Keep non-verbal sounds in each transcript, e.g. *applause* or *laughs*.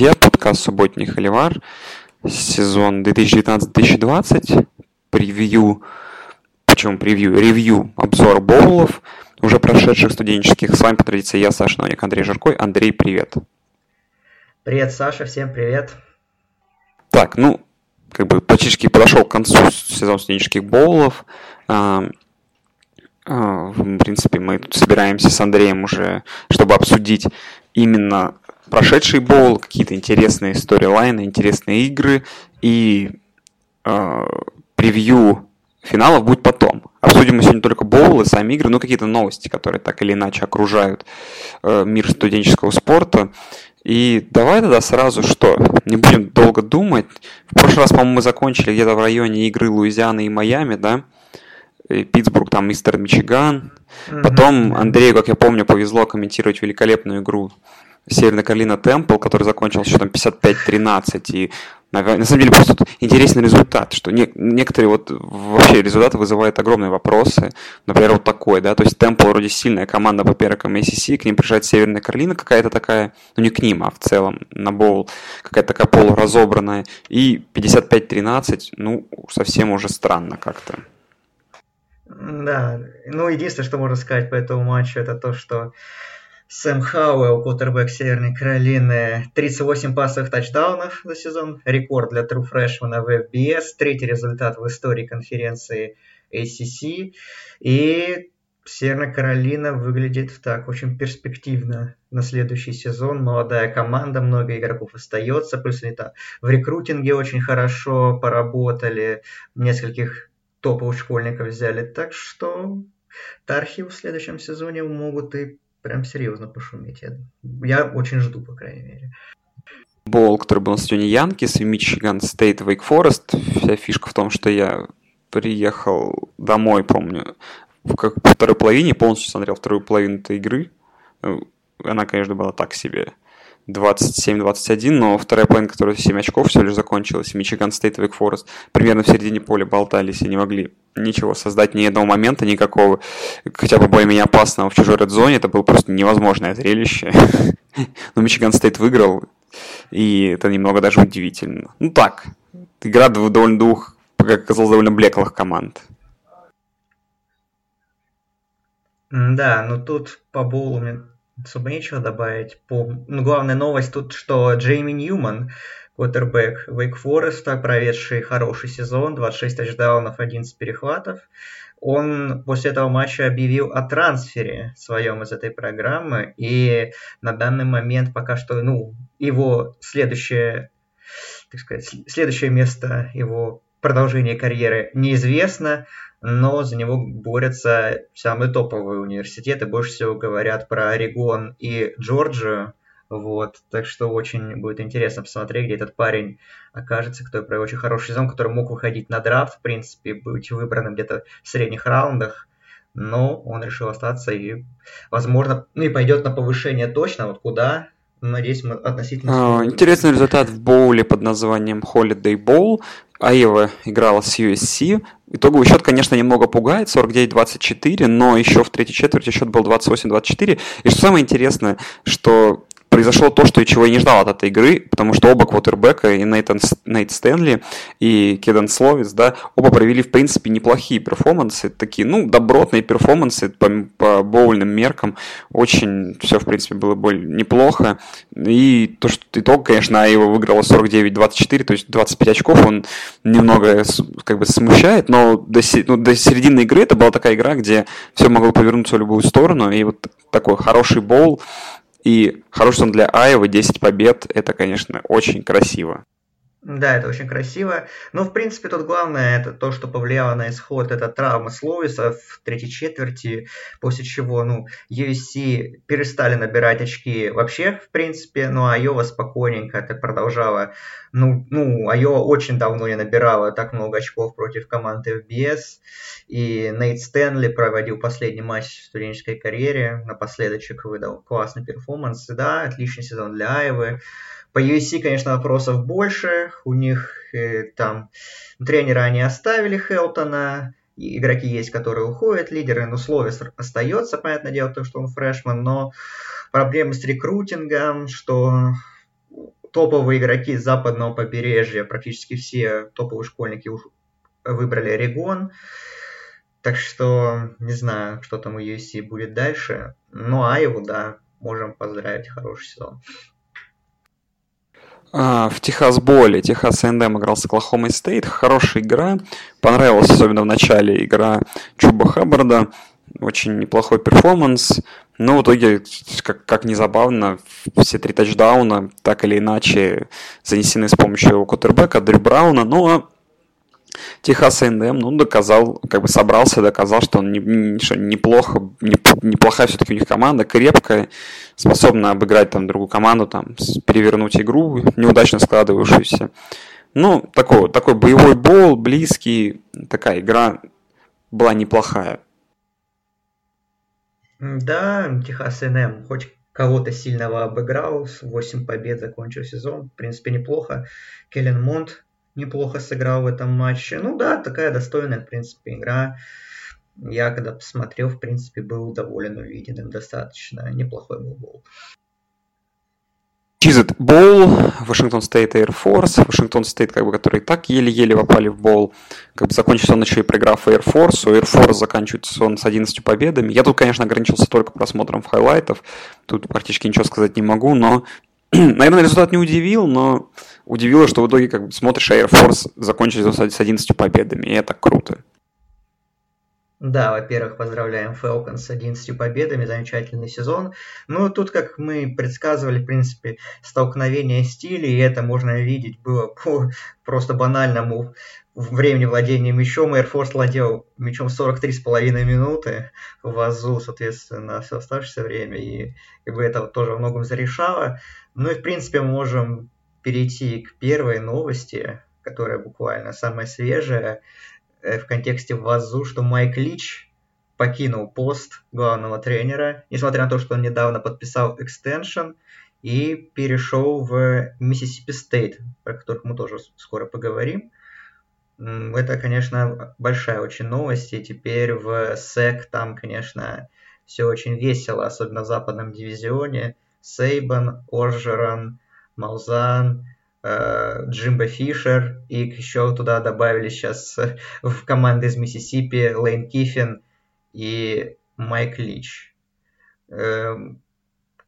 Друзья, подкаст «Субботний Холивар», сезон 2019-2020, превью, почему превью, ревью, обзор боулов, уже прошедших студенческих. С вами по традиции я, Саша Новик, Андрей Жаркой. Андрей, привет. Привет, Саша, всем привет. Так, ну, как бы почти подошел к концу сезон студенческих боулов. А, а, в принципе, мы тут собираемся с Андреем уже, чтобы обсудить именно прошедший боул, какие-то интересные сторилайны, интересные игры и э, превью финалов будет потом. Обсудим мы сегодня только боулы, сами игры, ну какие-то новости, которые так или иначе окружают э, мир студенческого спорта. И давай тогда сразу что? Не будем долго думать. В прошлый раз, по-моему, мы закончили где-то в районе игры Луизианы и Майами, да? И Питтсбург, там мистер Мичиган. Потом Андрею, как я помню, повезло комментировать великолепную игру Северная Каролина Темпл, который закончился счетом 55-13. И на самом деле просто интересный результат, что не, некоторые вот вообще результаты вызывают огромные вопросы. Например, вот такой, да, то есть Темпл вроде сильная команда по перкам ACC, к ним приезжает Северная Каролина какая-то такая, ну не к ним, а в целом на боул какая-то такая полуразобранная. И 55-13, ну совсем уже странно как-то. Да, ну единственное, что можно сказать по этому матчу, это то, что Сэм Хауэлл, квотербек Северной Каролины, 38 пассовых тачдаунов за сезон, рекорд для True Freshman в FBS, третий результат в истории конференции ACC. И Северная Каролина выглядит так очень перспективно на следующий сезон. Молодая команда, много игроков остается. Плюс они там в рекрутинге очень хорошо поработали. Нескольких топовых школьников взяли. Так что Tar Heels в следующем сезоне могут и прям серьезно пошуметь. Я, я очень жду, по крайней мере. Bowl, который был на стадионе Yankees и Michigan State Wake Forest. Вся фишка в том, что я приехал домой, помню, в как второй половине, полностью смотрел вторую половину этой игры. Она, конечно, была так себе. 27-21, но вторая половина, которая 7 очков всего лишь закончилась, Michigan State и Wake Forest примерно в середине поля болтались и не могли ничего создать, ни одного момента никакого, хотя бы более-менее опасного в чужой редзоне, это было просто невозможное зрелище. *laughs* Но Мичиган Стейт выиграл, и это немного даже удивительно. Ну так, игра довольно двух, как оказалось, довольно блеклых команд. Да, но тут по боулу особо нечего добавить. По... Ну, главная новость тут, что Джейми Ньюман, квотербек Вейк Фореста, проведший хороший сезон, 26 тачдаунов, 11 перехватов, он после этого матча объявил о трансфере своем из этой программы, и на данный момент пока что, ну, его следующее, так сказать, следующее место его продолжения карьеры неизвестно, но за него борются самые топовые университеты. Больше всего говорят про Орегон и Джорджию. Вот, так что очень будет интересно посмотреть, где этот парень окажется, кто провел очень хороший сезон, который мог выходить на драфт, в принципе, быть выбранным где-то в средних раундах, но он решил остаться и, возможно, ну и пойдет на повышение точно, вот куда, надеюсь, мы относительно... А, интересный результат в боуле под названием Holiday Bowl. Айова играла с USC. Итоговый счет, конечно, немного пугает, 49-24, но еще в третьей четверти счет был 28-24. И что самое интересное, что произошло то, что и чего я не ждал от этой игры, потому что оба квотербека, и Нейтан, Нейт Стэнли, и Кедан Словис, да, оба провели, в принципе, неплохие перформансы, такие, ну, добротные перформансы по, по боульным меркам, очень все, в принципе, было более неплохо, и то, что итог, конечно, его выиграла 49-24, то есть 25 очков, он немного, как бы, смущает, но до, ну, до середины игры это была такая игра, где все могло повернуться в любую сторону, и вот такой хороший боул, и хороший сон для Айвы, 10 побед, это, конечно, очень красиво. Да, это очень красиво. Но, в принципе, тут главное, это то, что повлияло на исход, это травма Словиса в третьей четверти, после чего, ну, USC перестали набирать очки вообще, в принципе, но Айова спокойненько это продолжала. Ну, ну, Айова очень давно не набирала так много очков против команды FBS, и Нейт Стэнли проводил последний матч в студенческой карьере, напоследок выдал классный перформанс, да, отличный сезон для Айвы. По USC, конечно, вопросов больше. У них э, там тренера они оставили Хелтона, игроки есть, которые уходят, лидеры, но Словис остается, понятное дело, то, что он фрешман, но проблемы с рекрутингом, что топовые игроки с западного побережья, практически все топовые школьники выбрали Орегон. Так что не знаю, что там у USC будет дальше. Но Айву, да, можем поздравить, хороший сезон. А, в Техас Боле Texas A&M играл с Оклахомой State. Хорошая игра. Понравилась особенно в начале игра Чуба Хаббарда. Очень неплохой перформанс. Но в итоге, как, как ни забавно, все три тачдауна так или иначе занесены с помощью его кутербека Дрю Брауна. Но Техас A&M, ну, доказал, как бы собрался, доказал, что он не, что неплохо, не, неплохая все-таки у них команда, крепкая, способна обыграть там другую команду, там, перевернуть игру, неудачно складывавшуюся. Ну, такой, такой боевой бол, близкий, такая игра была неплохая. Да, Техас A&M хоть кого-то сильного обыграл, 8 побед закончил сезон, в принципе, неплохо. Келлен Монт неплохо сыграл в этом матче. Ну да, такая достойная, в принципе, игра. Я когда посмотрел, в принципе, был доволен увиденным достаточно. Неплохой был bowl. Cheez-It Bowl, Washington State Air Force, Washington State, как бы, которые так еле-еле попали в bowl, как бы закончился он еще и проиграв Air Force, у Air Force заканчивается он с 11 победами. Я тут, конечно, ограничился только просмотром хайлайтов, тут практически ничего сказать не могу, но *clears throat* Наверное, результат не удивил, но удивило, что в итоге как бы смотришь, Air Force закончили с 11 победами, и это круто. Да, во-первых, поздравляем Falcons с 11 победами, замечательный сезон. Ну, тут, как мы предсказывали, в принципе, столкновение стилей, и это можно видеть было *laughs* по просто банальному времени владения мячом. Air Force владел мячом 43,5 минуты, в Азу, соответственно, все оставшееся время, и как бы это тоже во многом зарешало. Ну и, в принципе, мы можем перейти к первой новости, которая буквально самая свежая э, в контексте Wazzu, что Майк Лич покинул пост главного тренера, несмотря на то, что он недавно подписал extension и перешел в Mississippi State, про которых мы тоже скоро поговорим. Это, конечно, большая очень новость, и теперь в SEC там, конечно, все очень весело, особенно в западном дивизионе – Сейбан, Оржеран, Маузан, э, Джимбо Фишер, и еще туда добавили сейчас *laughs* в команды из Миссисипи Лейн Киффин и Майк Лич. Эм,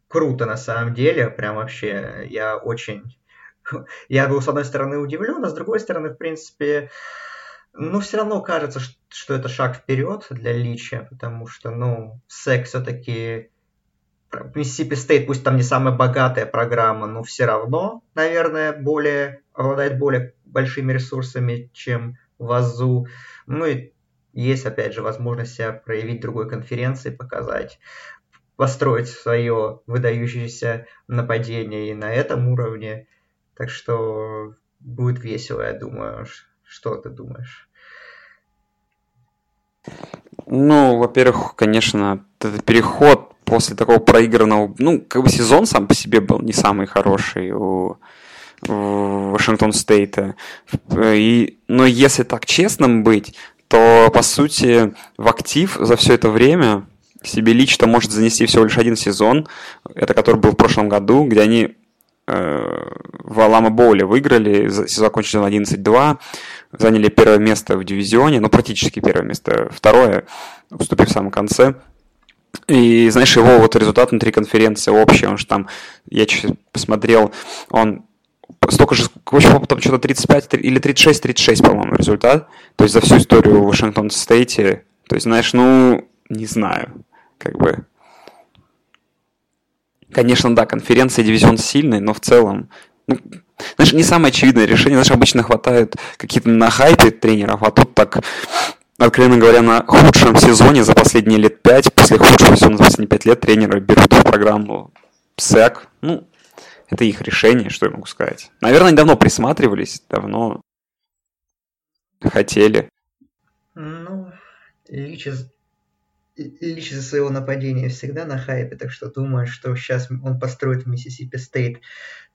круто на самом деле, прям вообще, я очень... *laughs* Я был, с одной стороны, удивлен, а с другой стороны, в принципе, ну, все равно кажется, что это шаг вперед для Лича, потому что, ну, секс все-таки Mississippi State, пусть там не самая богатая программа, но все равно, наверное, более, обладает более большими ресурсами, чем ВАЗУ. Ну и есть, опять же, возможность себя проявить в другой конференции, показать, построить свое выдающееся нападение и на этом уровне. Так что будет весело, я думаю. Что ты думаешь? Ну, во-первых, конечно, этот переход после такого проигранного, ну, как бы сезон сам по себе был не самый хороший у, Вашингтон Стейта. И, но если так честным быть, то, по сути, в актив за все это время себе лично может занести всего лишь один сезон, это который был в прошлом году, где они э, в Алама Боуле выиграли, сезон закончился 11-2, заняли первое место в дивизионе, ну, практически первое место, второе, уступив в самом конце. И, знаешь, его вот результат внутри конференции общий, он же там, я чуть посмотрел, он столько же, в общем, там что-то 35 или 36-36, по-моему, результат. То есть за всю историю Вашингтон Стейте. То есть, знаешь, ну, не знаю, как бы... Конечно, да, конференция дивизион сильный, но в целом, ну, знаешь, не самое очевидное решение. Знаешь, обычно хватает какие-то на хайпе тренеров, а тут так откровенно говоря, на худшем сезоне за последние лет пять, после худшего сезона за последние пять лет тренеры берут в программу СЭК. Ну, это их решение, что я могу сказать. Наверное, давно присматривались, давно хотели. Ну, Лич, Лич за своего нападения всегда на хайпе, так что думаю, что сейчас он построит в Mississippi State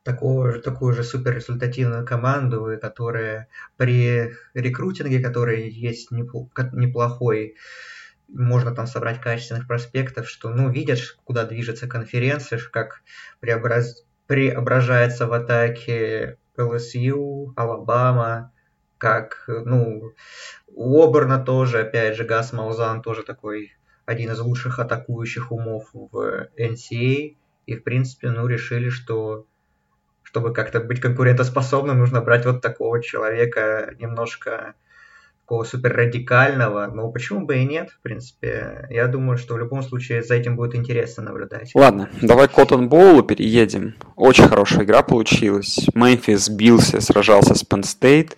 такого же, такую же суперрезультативную команду, которая при рекрутинге, который есть неплохой, можно там собрать качественных проспектов, что, ну, видят, куда движется конференция, как преобраз... преображается в атаке LSU, Алабама, как, ну, у Оберна тоже, опять же, Гас Маузан тоже такой один из лучших атакующих умов в NCAA. И, в принципе, ну, решили, что чтобы как-то быть конкурентоспособным, нужно брать вот такого человека немножко такого супер радикального, но почему бы и нет, в принципе. Я думаю, что в любом случае за этим будет интересно наблюдать. Ладно, давай к Коттон Боулу переедем. Очень хорошая игра получилась. Мемфис бился, сражался с Penn State.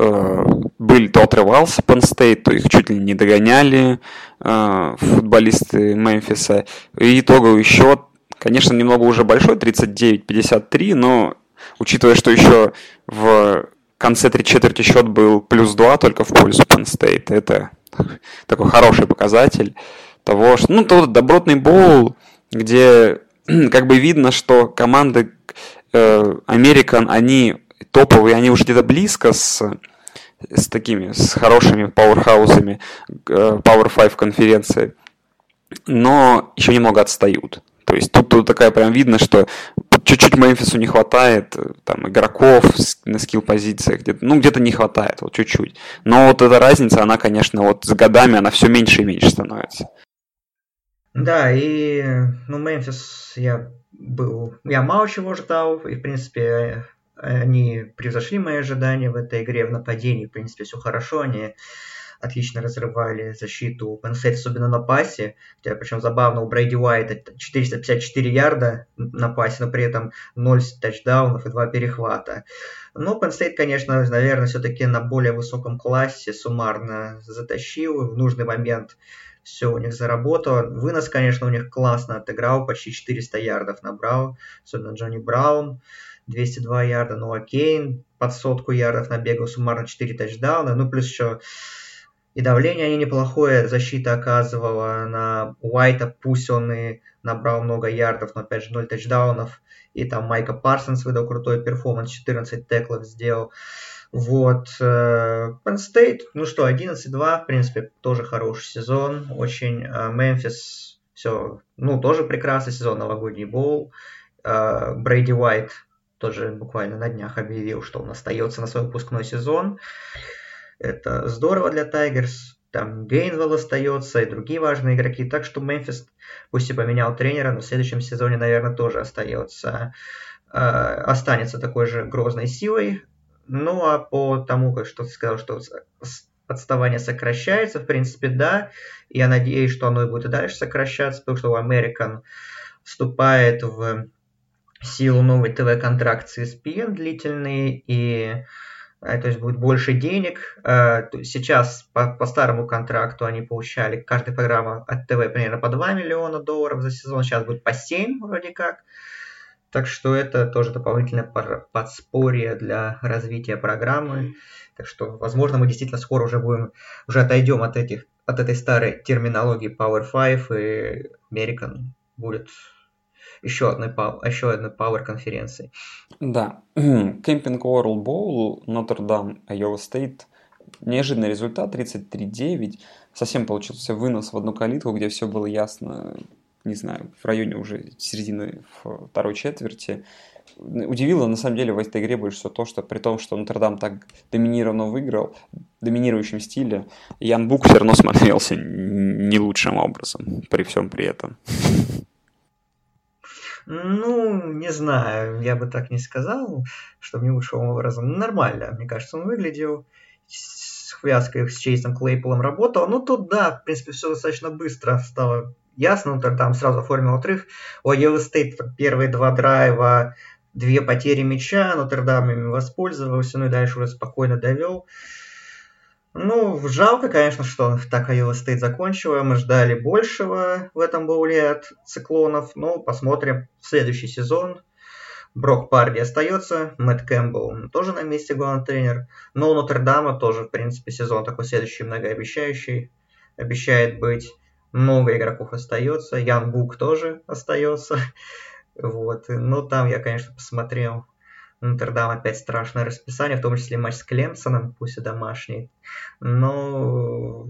Э, были, то отрывался Penn State, то их чуть ли не догоняли э, футболисты Мемфиса. И итоговый счет, конечно, немного уже большой, 39-53, но учитывая, что еще в конце три четверти счет был плюс 2 только в пользу Penn State. Это такой хороший показатель того, что... Ну, тот добротный боул, где *clears throat* как бы видно, что команды э, American, они топовые, они уже где-то близко с, с такими, с хорошими пауэрхаусами э, Power 5 конференции, но еще немного отстают. То есть тут, тут такая прям видно, что чуть-чуть Мемфису не хватает э, там, игроков на скилл-позициях, где ну, где-то не хватает, вот чуть-чуть. Но вот эта разница, она, конечно, вот с годами, она все меньше и меньше становится. Да, и, ну, Мемфис я был, я мало чего ждал, и, в принципе, они превзошли мои ожидания в этой игре в нападении, в принципе, все хорошо, они отлично разрывали защиту Penn особенно на пасе. Хотя, причем забавно, у Брейди Уайта 454 ярда на пасе, но при этом 0 тачдаунов и 2 перехвата. Но Penn конечно, наверное, все-таки на более высоком классе суммарно затащил. В нужный момент все у них заработало. Вынос, конечно, у них классно отыграл, почти 400 ярдов набрал, особенно Джонни Браун. 202 ярда, Ноа Кейн под сотку ярдов набегал, суммарно 4 тачдауна, ну плюс еще и давление они неплохое, защита оказывала на Уайта, пусть он и набрал много ярдов, но опять же 0 тачдаунов. И там Мика Парсонс выдал крутой перформанс, 14 теклов сделал. Вот. Э, Penn State, ну что, 11-2, в принципе, тоже хороший сезон. Очень. Мемфис, все, ну, тоже прекрасный сезон, новогодний боул. Э, Брейди Уайт тоже буквально на днях объявил, что он остается на свой выпускной сезон. Это здорово для Тайгерс. Там Гейнвелл остается и другие важные игроки. Так что Мемфис, пусть и поменял тренера, но в следующем сезоне, наверное, тоже остается, э, останется такой же грозной силой. Ну а по тому, как что ты сказал, что отставание сокращается, в принципе, да. Я надеюсь, что оно и будет и дальше сокращаться, потому что у American вступает в силу новый ТВ-контракт с ESPN длительный, и то есть будет больше денег. Э, сейчас по, по старому контракту они получали, каждая программа от ТВ примерно по 2 миллиона долларов за сезон, сейчас будет по 7 вроде как. Так что это тоже дополнительное подспорье для развития программы. Так что, возможно, мы действительно скоро уже будем, уже отойдем от этих, от этой старой терминологии Power 5 и American будет еще одной, еще одной Power конференции. Да. *clears throat* Кемпинг World Bowl, Нотр-Дам, Айова Стейт. Неожиданный результат, 33-9. Совсем получился вынос в одну калитку, где все было ясно, не знаю, в районе уже середины второй четверти. Удивило, на самом деле, в этой игре больше всего то, что при том, что Нотр-Дам так доминированно выиграл, в доминирующем стиле, Ян Бук все равно смотрелся не лучшим образом при всем при этом. *laughs* Ну, не знаю, я бы так не сказал, что не лучшим образом. Нормально, мне кажется, он выглядел с хвяской с Чейсом Клейполом работал. Ну, тут, да, в принципе, все достаточно быстро стало ясно. Там сразу оформил отрыв. У Iowa State первые два драйва, две потери мяча, Нотр-Дам ими воспользовался, ну и дальше уже спокойно довел. Ну, жалко, конечно, что так Iowa State закончила. Мы ждали большего в этом боуле от циклонов. Но посмотрим в следующий сезон. Брок Парди остается, Мэтт Кэмпбелл тоже на месте главный тренер. Но у Нотр-Дама тоже, в принципе, сезон такой следующий многообещающий. Обещает быть. Много игроков остается. Ян Бук тоже остается. *laughs* Вот. Но там я, конечно, посмотрел Нотр-Дам опять страшное расписание, в том числе матч с Клемсоном, пусть и домашний. Но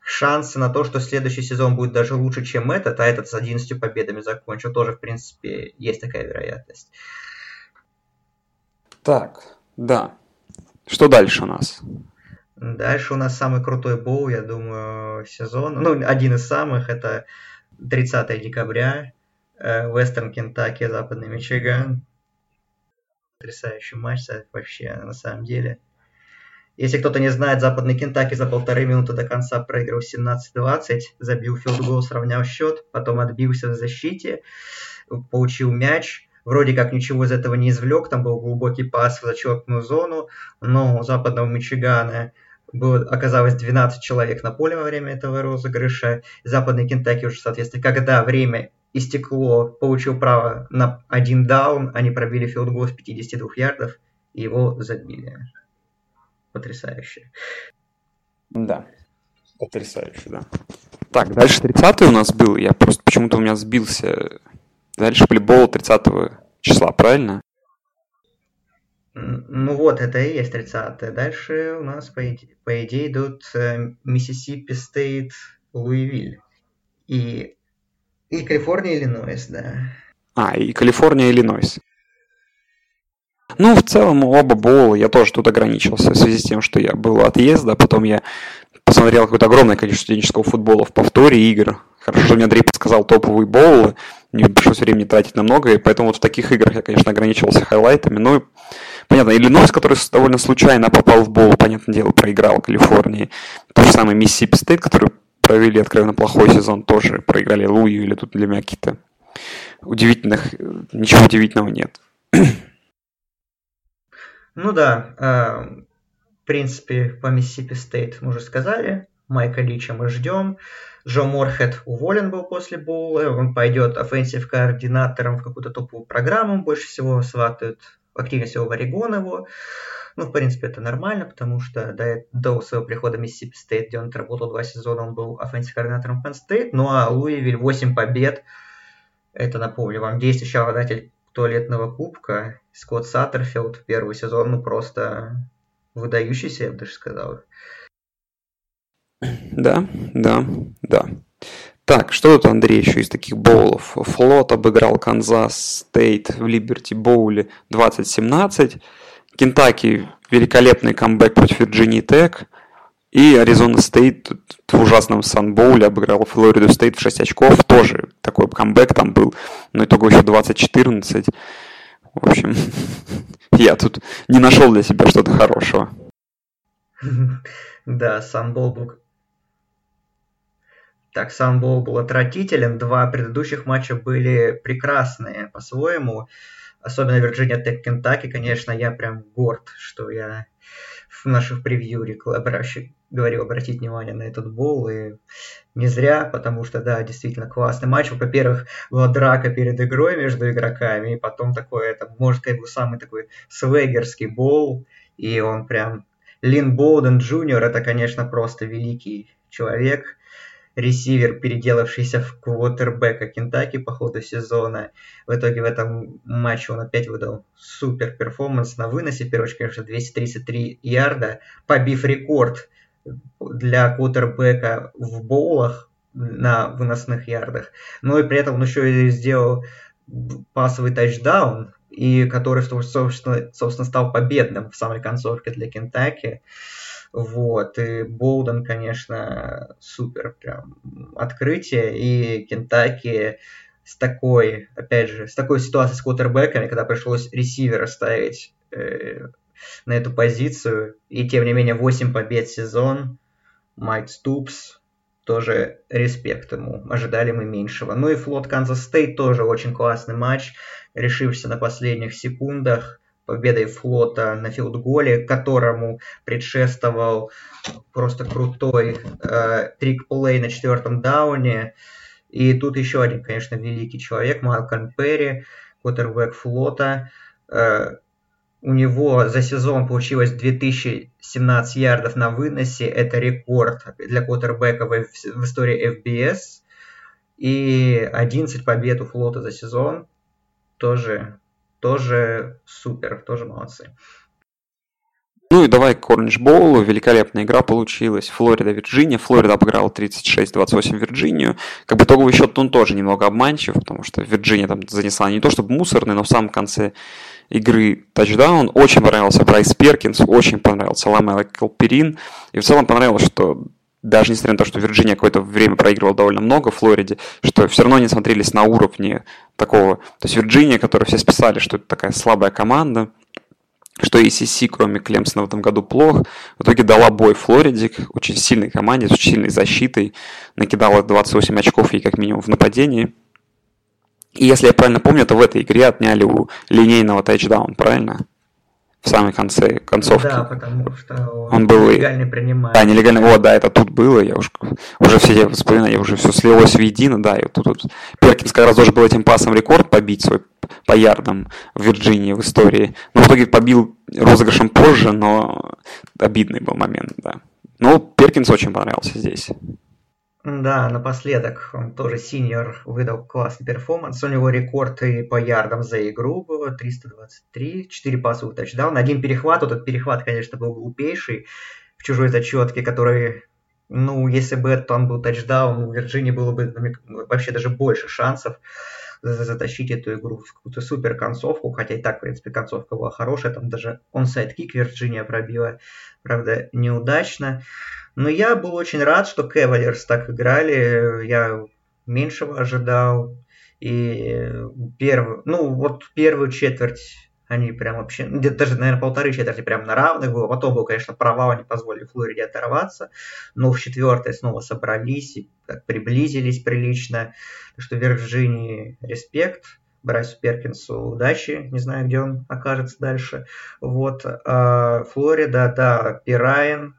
шансы на то, что следующий сезон будет даже лучше, чем этот, а этот с 11 победами закончил, тоже, в принципе, есть такая вероятность. Так, да. Что дальше у нас? Дальше у нас самый крутой боу, я думаю, сезон. Ну, один из самых, это 30 декабря, Вестерн Кентаки, Западный Мичиган. Потрясающий матч вообще, на самом деле. Если кто-то не знает, Западный Кентаки за полторы минуты до конца проиграл 17-20, забил филдгол, сравнял счет, потом отбился в защите, получил мяч, вроде как ничего из этого не извлек, там был глубокий пас в зачетную зону, но у западного Мичигана было, оказалось 12 человек на поле во время этого розыгрыша. Западный Кентаки уже, соответственно, когда время истекло, получил право на один даун, они пробили филдгол с 52 ярдов, и его забили. Потрясающе. Да, потрясающе, да. Так, дальше 30 у нас был, я просто почему-то у меня сбился. Дальше плейбол 30 числа, правильно? Ну вот, это и есть 30 Дальше у нас, по идее, по идее идут Миссисипи Стейт, Луивиль. И, и Калифорния, Иллинойс, да. А, и Калифорния, Иллинойс. Ну, в целом, оба боула я тоже тут ограничился в связи с тем, что я был в отъезде, потом я посмотрел какое-то огромное количество студенческого футбола в повторе игр. Хорошо, что мне Андрей подсказал топовые боулы, не пришлось времени тратить на много, и поэтому вот в таких играх я, конечно, ограничивался хайлайтами. Ну, понятно, Иллинойс, который довольно случайно попал в боул, понятное дело, проиграл Калифорнии. То же самое Миссисипи Стейт, который провели откровенно плохой сезон, тоже проиграли Луивиллю тут для меня какие-то удивительных, ничего удивительного нет. *clears throat* Ну да, э, в принципе, по Миссисипи Стейт мы уже сказали. Майка Лича мы ждем. Джо Морхед уволен был после Боула. Он пойдет offensive координатором в какую-то топовую программу. Больше всего сватают активнее всего в Орегон его. Ну, в принципе, это нормально, потому что до, до своего прихода в Миссисипи Стейт, где он отработал два сезона, он был offensive координатором Penn State. Ну, а Луивиль 8 побед. Это, напомню вам, действующий обладатель туалетного кубка Скотт Саттерфилд первый сезон, ну просто выдающийся, я бы даже сказал. Да, да, да. Так, что тут, Андрей, еще из таких боулов? Флот обыграл Канзас Стейт в Либерти Боуле 2017. Кентаки великолепный камбэк против Вирджинии Тек. И Аризона Стейт в ужасном Сан-Боуле обыграл Флориду Стейт в 6 очков. Тоже такой камбэк там был. Но итого еще 2014. В общем, *laughs* я тут не нашел для себя что-то хорошего. *laughs* Да, Санбол был... Так, Санбол был отвратителен. Два предыдущих матча были прекрасные по-своему. Особенно Вирджиния Тек Кентаки, конечно, я прям горд, что я в наших превью говорил обратить внимание на этот боул, и не зря, потому что, да, действительно классный матч. Во-первых, была драка перед игрой между игроками, и потом такой, это, может, сказать, был самый такой swagger ский боул, и он прям... Линн Боуден Джуниор, это, конечно, просто великий человек, ресивер, переделавшийся в квотербека Кентаки по ходу сезона. В итоге в этом матче он опять выдал супер перформанс на выносе. В конечно, 233 ярда, побив рекорд для квотербека в боулах на выносных ярдах. Но и при этом он еще и сделал пасовый тачдаун, и который, собственно, собственно, стал победным в самой концовке для Кентаки. Вот, и Болден, конечно, супер прям открытие, и Кентаки с такой, опять же, с такой ситуацией с квотербеками, когда пришлось ресивера ставить э, на эту позицию, и тем не менее 8 побед сезон, Марк Ступс, тоже респект ему, ожидали мы меньшего. Ну и флот Канзас Стейт тоже очень классный матч, решившийся на последних секундах, победой флота на филдголе, которому предшествовал просто крутой э, trick play на четвертом дауне. И тут еще один, конечно, великий человек, Малкольм Перри, квотербек флота. Э, у него за сезон получилось 2017 ярдов на выносе. Это рекорд для квотербека в, в истории FBS. И 11 побед у флота за сезон. Тоже тоже супер, тоже молодцы. Ну и давай к Оранж Боулу. Великолепная игра получилась. Флорида-Вирджиния. Флорида обыграла 36-28 Вирджинию. Как бы итоговый счет он тоже немного обманчив, потому что Вирджиния там занесла не то чтобы мусорный, но в самом конце игры тачдаун. Очень понравился Брайс Перкинс, очень понравился Ламела Калперин. И в целом понравилось, что даже несмотря на то, что Вирджиния какое-то время проигрывала довольно много в Флориде, что все равно не смотрелись на уровне такого. То есть Вирджиния, которую все списали, что это такая слабая команда, что ACC, кроме Клемсона, в этом году плох. В итоге дала бой Флориде, очень сильной команде, с очень сильной защитой. Накидала 28 очков ей как минимум в нападении. И если я правильно помню, то в этой игре отняли у линейного тачдаун, правильно? В самой конце концовки. Да, потому что он, он был нелегально принимает. Да, нелегально. Вот, да, это тут было. Я уж, уже все эти воспоминания, уже все слилось воедино, да. И вот тут, тут Перкинс как раз должен был этим пасом рекорд побить свой по ярдам в Вирджинии в истории. Но в итоге побил розыгрышем позже, но обидный был момент, да. Но Перкинс очень понравился здесь. Да, напоследок он тоже синьор выдал классный перформанс. У него рекорд и по ярдам за игру было 323, 4 пасовых тачдауна, один перехват. Вот этот перехват, конечно, был глупейший в чужой зачетке, который, ну, если бы это он был тачдаун, у Вирджинии было бы вообще даже больше шансов затащить эту игру в какую-то супер концовку, хотя и так, в принципе, концовка была хорошая, там даже онсайд кик Вирджиния пробила, правда, неудачно. Но я был очень рад, что Кевалерс так играли, я меньшего ожидал, и первый, ну, вот первую четверть они прям вообще, ну, даже, наверное, полторы четверти прям на равных было. Потом был, конечно, провал, они позволили Флориде оторваться. Но в четвертой снова собрались и так приблизились прилично. Так что Вирджинии респект. Брайсу Перкинсу удачи, не знаю, где он окажется дальше. Вот, а Флорида, да, Пирайн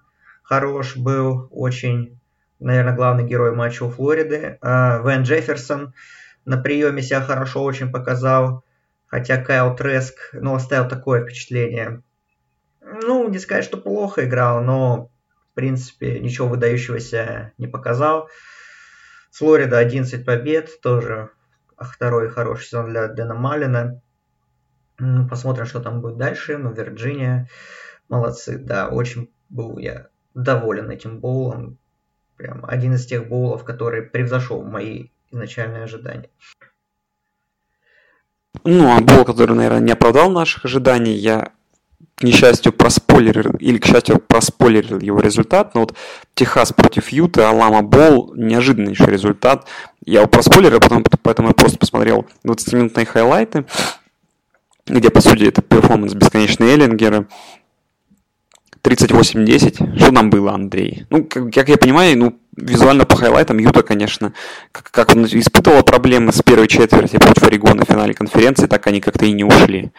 хорош был, очень, наверное, главный герой матча у Флориды. А Вен Джефферсон на приеме себя хорошо очень показал. Хотя Кайл Треск, ну, оставил такое впечатление. Ну, не сказать, что плохо играл, но, в принципе, ничего выдающегося не показал. Флорида 11 побед, тоже второй хороший сезон для Дэна Малина. Ну, посмотрим, что там будет дальше. Ну, Вирджиния, молодцы, да, очень был я доволен этим боулом. Прям один из тех боулов, который превзошел мои изначальные ожидания. Ну, а бол, который, наверное, не оправдал наших ожиданий, я к несчастью проспойлерил, или к счастью проспойлерил его результат, но вот Техас против Юта, Алама Бол, неожиданнейший результат. Я его проспойлерил, потом, поэтому я просто посмотрел 20-минутные хайлайты, где, по сути, это перформанс бесконечной Эллингера. 38-10. Что там было, Андрей? Ну, как, как я понимаю, ну, визуально по хайлайтам Юта, конечно, как, как он испытывал проблемы с первой четверти против Орегона в финале конференции, так они как-то и не ушли.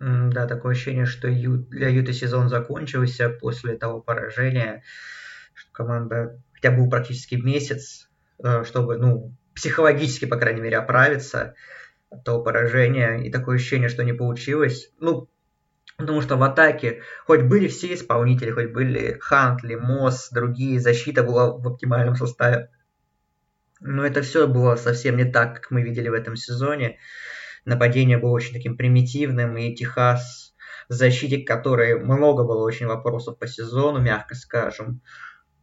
Да, такое ощущение, что для Юты сезон закончился после того поражения, команда хотя бы практически месяц, э, чтобы, ну, психологически, по крайней мере, оправиться от того поражения. И такое ощущение, что не получилось. Ну, Потому что в атаке хоть были все исполнители, хоть были Хантли, Мосс, другие, защита была в оптимальном составе. Но это все было совсем не так, как мы видели в этом сезоне. Нападение было очень таким примитивным, и Техас в защите, которой много было очень вопросов по сезону, мягко скажем,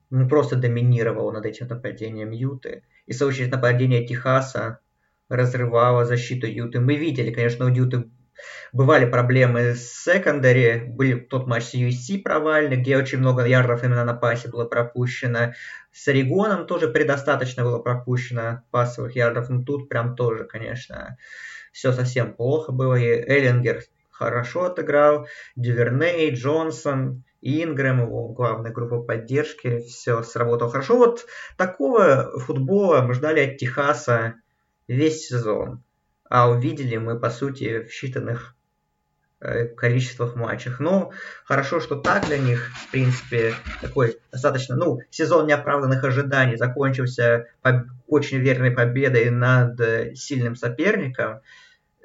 ну, просто доминировал над этим нападением Юты. И, в свою очередь, нападение Техаса разрывало защиту Юты. Мы видели, конечно, у Юты Бывали проблемы с секондари, был тот матч с USC провальный, где очень много ярдов именно на пасе было пропущено. С Орегоном тоже предостаточно было пропущено пасовых ярдов, но тут прям тоже, конечно, все совсем плохо было. И Эллингер хорошо отыграл, Дюверней, Джонсон, Ингрэм, его главная группа поддержки, все сработало хорошо. Вот такого футбола мы ждали от Техаса весь сезон а увидели мы, по сути, в считанных э, количествах матчах. Ну, хорошо, что так для них, в принципе, такой достаточно, ну, сезон неоправданных ожиданий закончился по очень верной победой над сильным соперником.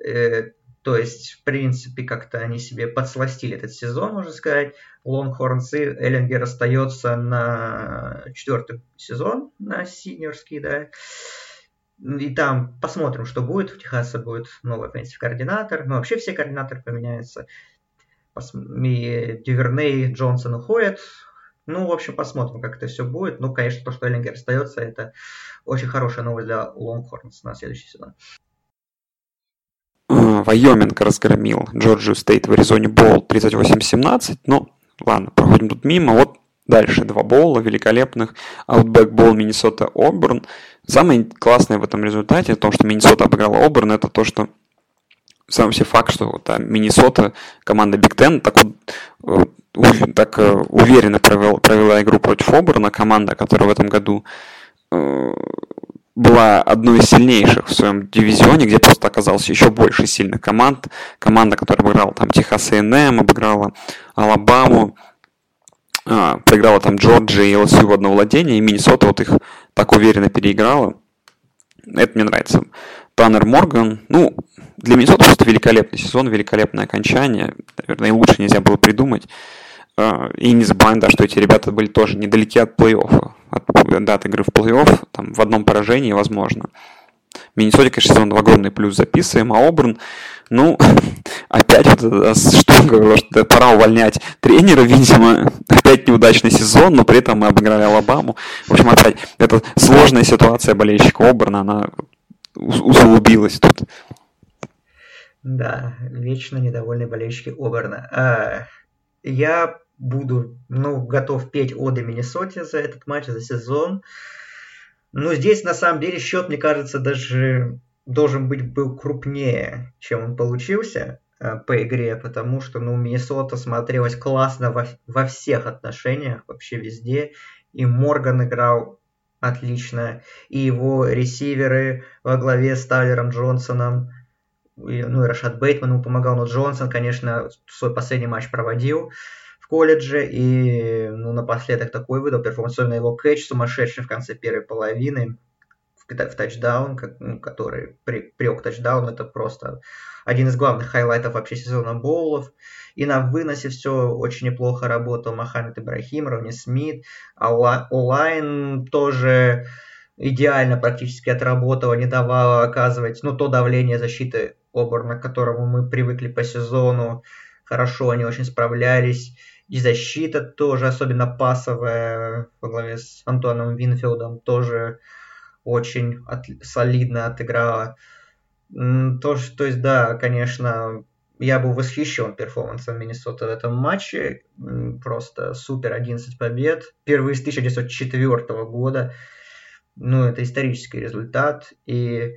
Э, то есть, в принципе, как-то они себе подсластили этот сезон, можно сказать. Лонгхорнс и Эллингер остается на четвертый сезон, на синьорский, да. И там посмотрим, что будет. В Техасе будет новый offensive координатор. Ну, вообще все координаторы поменяются. и Дюверней, Джонсон уходят. Ну, в общем, посмотрим, как это все будет. Ну, конечно, то, что Эллингер остается, это очень хорошая новость для Лонгхорнс на следующий сезон. Вайоминг разгромил Джорджию Стейт в Аризоне Боул 38-17. Ну, ладно, проходим тут мимо. Вот дальше два боула великолепных. Outback Bowl Миннесота Оберн. Самое классное в этом результате, в том, что Миннесота обыграла Оберн, это то, что сам все факт, что вот, а, Миннесота, команда Биг Тен, так, вот, э, так э, уверенно провел, провела игру против Оберна, команда, которая в этом году э, была одной из сильнейших в своем дивизионе, где просто оказалось еще больше сильных команд. Команда, которая обыграла там Техас A&M, обыграла Алабаму, а, проиграла там Джорджи и ЛСЮ в одно владение, и Миннесота вот их так уверенно переиграла. Это мне нравится. Таннер Морган, ну, для Миннесоты просто великолепный сезон, великолепное окончание. Наверное, и лучше нельзя было придумать. А, и не забываем, да, что эти ребята были тоже недалеки от плей-оффа, от даты игры в плей-офф, там в одном поражении, возможно. Миннесоте, конечно, сезон огромный плюс записываем, а Оберн, ну, *laughs* опять вот эта штука, что пора увольнять тренера, видимо, *laughs* опять неудачный сезон, но при этом мы обыграли Алабаму. В общем, опять, эта сложная ситуация болельщика Оберна, она усугубилась тут. Да, вечно недовольные болельщики Оберна. А, я буду, ну, готов петь оды Миннесоте за этот матч, за сезон. Но здесь, на самом деле, счет, мне кажется, даже должен быть был крупнее, чем он получился э, по игре, потому что, ну, Миннесота смотрелась классно во, во всех отношениях, вообще везде. И Морган играл отлично, и его ресиверы во главе с Тайлером Джонсоном, и, ну и Рашад Бейтман ему помогал, но Джонсон, конечно, свой последний матч проводил колледже, и ну, напоследок такой выдал перформанс, особенно его кэч сумасшедший в конце первой половины, в, в тачдаун, как, ну, который при, кэч тачдаун, это просто один из главных хайлайтов вообще сезона боулов. И на выносе все очень неплохо работал Мохаммед Ибрахим, Ронни Смит, а онлайн тоже идеально практически отработала, не давала оказывать ну, то давление защиты Оберна, к которому мы привыкли по сезону. Хорошо они очень справлялись. И защита тоже, особенно пасовая, во главе с Антуаном Винфилдом, тоже очень от, солидно отыграла. То, то есть, да, конечно, я был восхищен перформансом Миннесоты в этом матче. Просто супер 11 побед. Первый с 1904 года. Ну, это исторический результат. И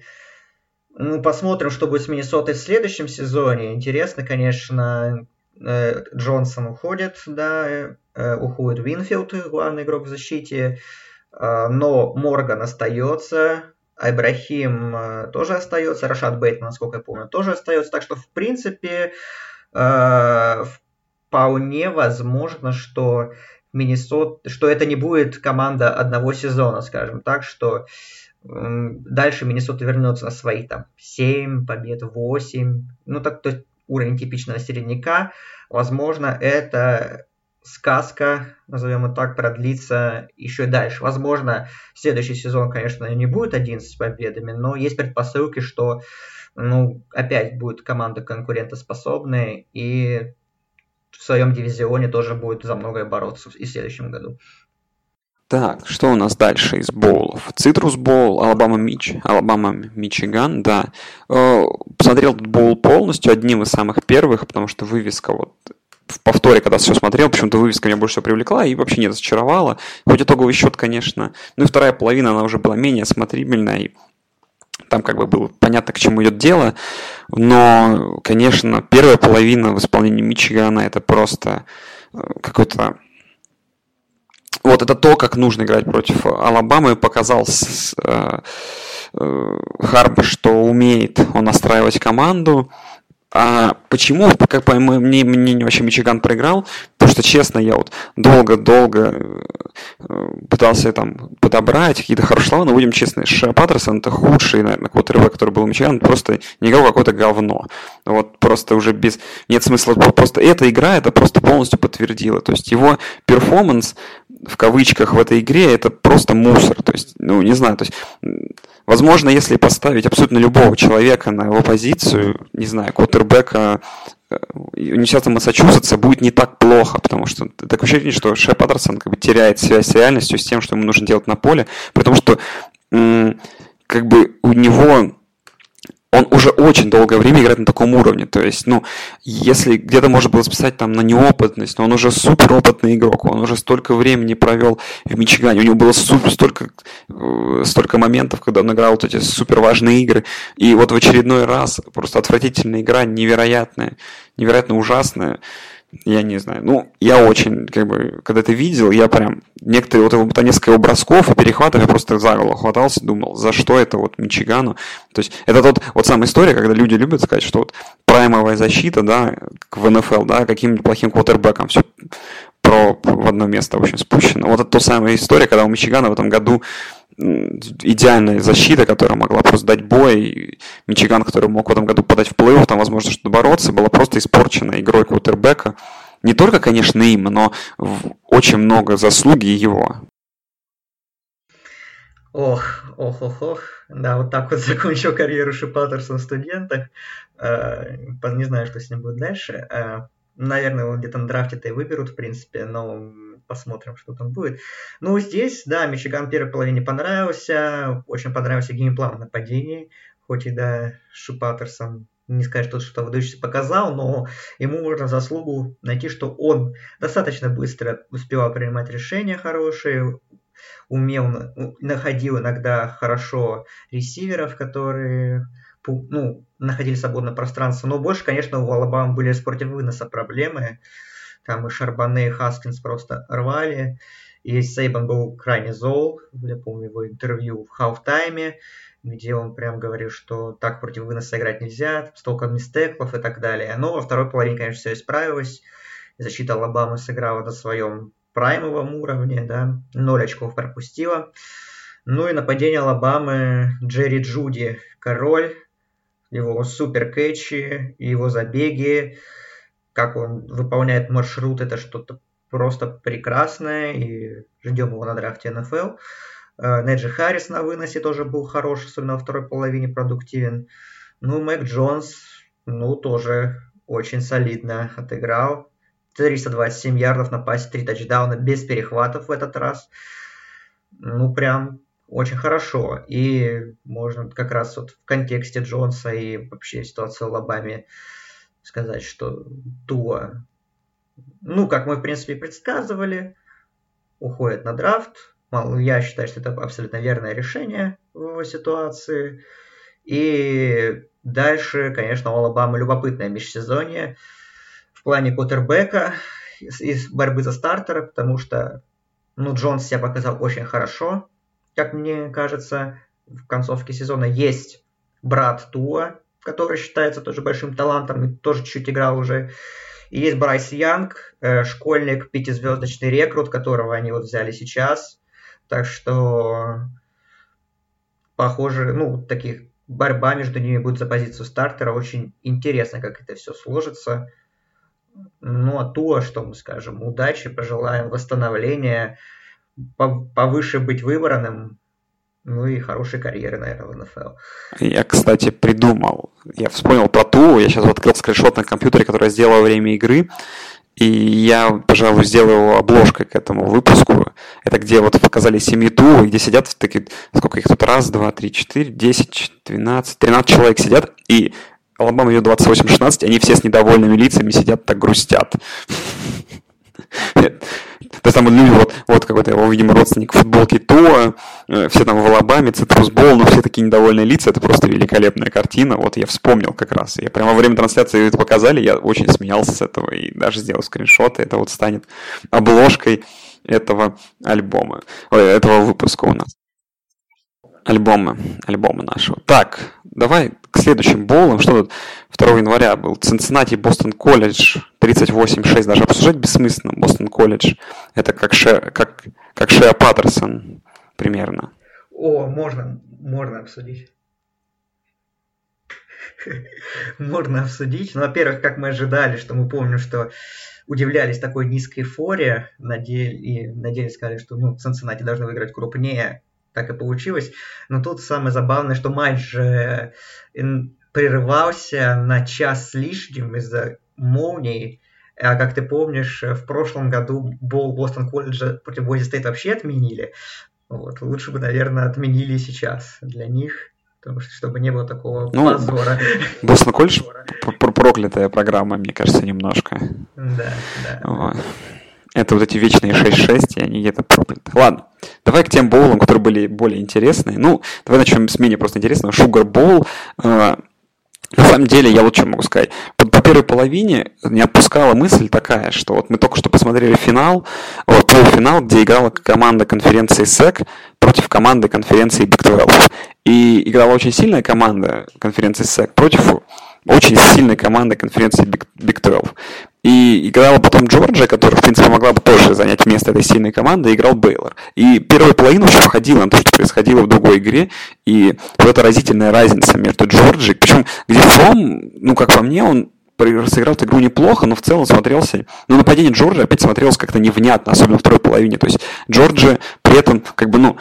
ну, посмотрим, что будет с Миннесотой в следующем сезоне. Интересно, конечно, Джонсон уходит, да, э, уходит Винфилд, главный игрок в защите, э, но Морган остается, Айбрахим тоже остается, Рашад Бейтман, насколько я помню, тоже остается, так что, в принципе, вполне возможно, что Миннесот, что это не будет команда одного сезона, скажем так, что Дальше Миннесота вернется на свои там 7 побед, 8. Ну, так то уровень типичного середняка. Возможно, это сказка, назовем это так, продлится еще дальше. Возможно, следующий сезон, конечно, не будет 11 победами, но есть предпосылки, что ну, опять будет команда конкурентоспособная и в своем дивизионе тоже будет за многое бороться и в следующем году. Так, что у нас дальше из боулов? Цитрус боул, Алабама Мич, Алабама Мичиган, да. Э, посмотрел этот боул полностью, одним из самых первых, потому что вывеска вот в повторе, когда все смотрел, почему-то вывеска меня больше всего привлекла и вообще не разочаровала. Хоть итоговый счет, конечно, ну и вторая половина, она уже была менее смотрибельная, и там как бы было понятно, к чему идет дело, но, конечно, первая половина в исполнении Мичигана это просто э, какой-то вот это то, как нужно играть против Алабамы, показал э, э, Харба, что умеет он настраивать команду. А почему, как по моему мнению, вообще Мичиган проиграл? Потому что, честно, я вот долго-долго э, пытался там подобрать какие-то хорошие слова, но будем честны, Ша Паттерсон это худший, наверное, квотербек, который был у Мичиган, просто не играл какое-то говно. Вот просто уже без... Нет смысла, просто эта игра это просто полностью подтвердила. То есть его перформанс в кавычках в этой игре это просто мусор. То есть, ну, не знаю, то есть Возможно, если поставить абсолютно любого человека на его позицию, не знаю, квотербека университета Массачусетса будет не так плохо, потому что такое ощущение, что Шеп Паттерсон как бы теряет связь с реальностью, с тем, что ему нужно делать на поле, потому что как бы у него он уже очень долгое время играет на таком уровне. То есть, ну, если где-то можно было списать там на неопытность, но он уже суперопытный игрок, он уже столько времени провел в Мичигане, у него было супер, столько, э, столько моментов, когда он играл вот эти супер важные игры, и вот в очередной раз просто отвратительная игра, невероятная, невероятно ужасная я не знаю. Ну, я очень, как бы, когда это видел, я прям, некоторые, вот его несколько его бросков и перехватов, я просто за голову хватался, думал, за что это вот Мичигану. То есть, это тот, вот самая история, когда люди любят сказать, что вот праймовая защита, да, в НФЛ, да, каким-нибудь плохим квотербеком, все про в одно место, в общем, спущено. Вот это та самая история, когда у Мичигана в этом году идеальная защита, которая могла просто дать бой. Мичиган, который мог в этом году подать в плей-офф, там, возможно, что-то бороться, была просто испорчена игрой квотербека. Не только, конечно, им, но очень много заслуги его. Ох, ох, ох, ох. Да, вот так вот *laughs* закончил карьеру Шипатерсон в студентах. Э, не знаю, что с ним будет дальше. Э, наверное, он где-то на драфте-то и выберут, в принципе, но посмотрим, что там будет. Ну, здесь, да, Мичиган первой половине понравился, очень понравился геймплан нападений, хоть и, да, Шу Паттерсон не сказать, что что выдающийся показал, но ему можно заслугу найти, что он достаточно быстро успевал принимать решения хорошие, умел, находил иногда хорошо ресиверов, которые ну, находили свободное пространство. Но больше, конечно, у Алабамы были против выноса проблемы. Там и Шарбане, и Хаскинс просто рвали. И Сейбан был крайне зол. Я помню его интервью в хауфтайме, где он прям говорил, что так против выноса играть нельзя, столько мистеклов и так далее. Но во второй половине, конечно, все исправилось. Защита Алабамы сыграла на своем праймовом уровне, да, ноль очков пропустила. Ну и нападение Алабамы Джерри Джуди, король, его супер кэчи, его забеги, как он выполняет маршрут, это что-то просто прекрасное, и ждем его на драфте НФЛ. Э, Неджи Харрис на выносе тоже был хорош, особенно во второй половине продуктивен. Ну, Мэг Джонс, ну, тоже очень солидно отыграл. 327 ярдов на пасе, 3 тачдауна без перехватов в этот раз. Ну, прям очень хорошо. И можно как раз вот в контексте Джонса и вообще ситуации в Алабаме сказать, что Туа, ну, как мы, в принципе, предсказывали, уходит на драфт. Я считаю, что это абсолютно верное решение в его ситуации. И дальше, конечно, у Алабамы любопытное межсезонье в плане кутербека из борьбы за стартера, потому что ну, Джонс себя показал очень хорошо, как мне кажется, в концовке сезона есть брат Туа, который считается тоже большим талантом и тоже чуть играл уже. И есть Брайс Янг, э, школьник, пятизвездочный рекрут, которого они вот взяли сейчас. Так что, похоже, ну, таких борьба между ними будет за позицию стартера. Очень интересно, как это все сложится. Ну, а то, что мы скажем, удачи, пожелаем восстановления, повыше быть выбранным, ну и хорошей карьеры, наверное, в НФЛ. Я, кстати, придумал. Я вспомнил про ту. Я сейчас открыл скриншот на компьютере, который я сделал во время игры. И я, пожалуй, сделаю обложкой к этому выпуску. Это где вот показали семьи Ту, где сидят такие, сколько их тут, раз, два, три, четыре, десять, двенадцать, тринадцать человек сидят, и Алабама ее 28-16, они все с недовольными лицами сидят, так грустят. То есть там люди, вот, вот какой-то его, видимо, родственник футболки Туа, э, все там в Алабаме, Цитрусбол, но все такие недовольные лица, это просто великолепная картина. Вот я вспомнил как раз. Я прямо во время трансляции это показали, я очень смеялся с этого и даже сделал скриншоты. Это вот станет обложкой этого альбома, этого выпуска у нас альбомы, альбомы нашего. Так, давай к следующим боулам. Что тут 2 января был? Цинциннати, Бостон Колледж, 38-6. Даже обсуждать бессмысленно. Бостон Колледж. Это как, Ше, как, как Шеа Паттерсон примерно. О, можно, можно обсудить. *laughs* Можно обсудить. Ну, во-первых, как мы ожидали, что мы помним, что удивлялись такой низкой форе, надеялись, и надеялись, сказали, что ну, Цинциннати должны выиграть крупнее, так и получилось. Но тут самое забавное, что матч же прерывался на час с лишним из-за молнией. А как ты помнишь, в прошлом году бол Бостон колледжа против Бойзи Стейт вообще отменили. Вот. Лучше бы, наверное, отменили сейчас для них, потому что чтобы не было такого ну, позора. Бостон колледж *laughs* проклятая программа, мне кажется, немножко. Да, да. Вот. Это вот эти вечные 6-6, и они где-то прокляты. Ладно, давай к тем боулам, которые были более интересные. Ну, давай начнем с менее просто интересного. Шугар Боул. Э, на самом деле, я вот что могу сказать. По, по первой половине не отпускала мысль такая, что вот мы только что посмотрели финал, вот, полуфинал, где играла команда конференции SEC против команды конференции Big 12. И играла очень сильная команда конференции SEC против очень сильной командой конференции Big, Big 12. И играла потом Джорджия, которая, в принципе, могла бы тоже занять место этой сильной команды, играл Бейлор. И первая половина очень походила на то, что происходило в другой игре, и вот эта разительная разница между Джорджией, причем где Фром, ну, как по мне, он сыграл эту игру неплохо, но в целом смотрелся... Ну, нападение Джорджа опять смотрелось как-то невнятно, особенно в второй половине. То есть Джорджия при этом, как бы, ну,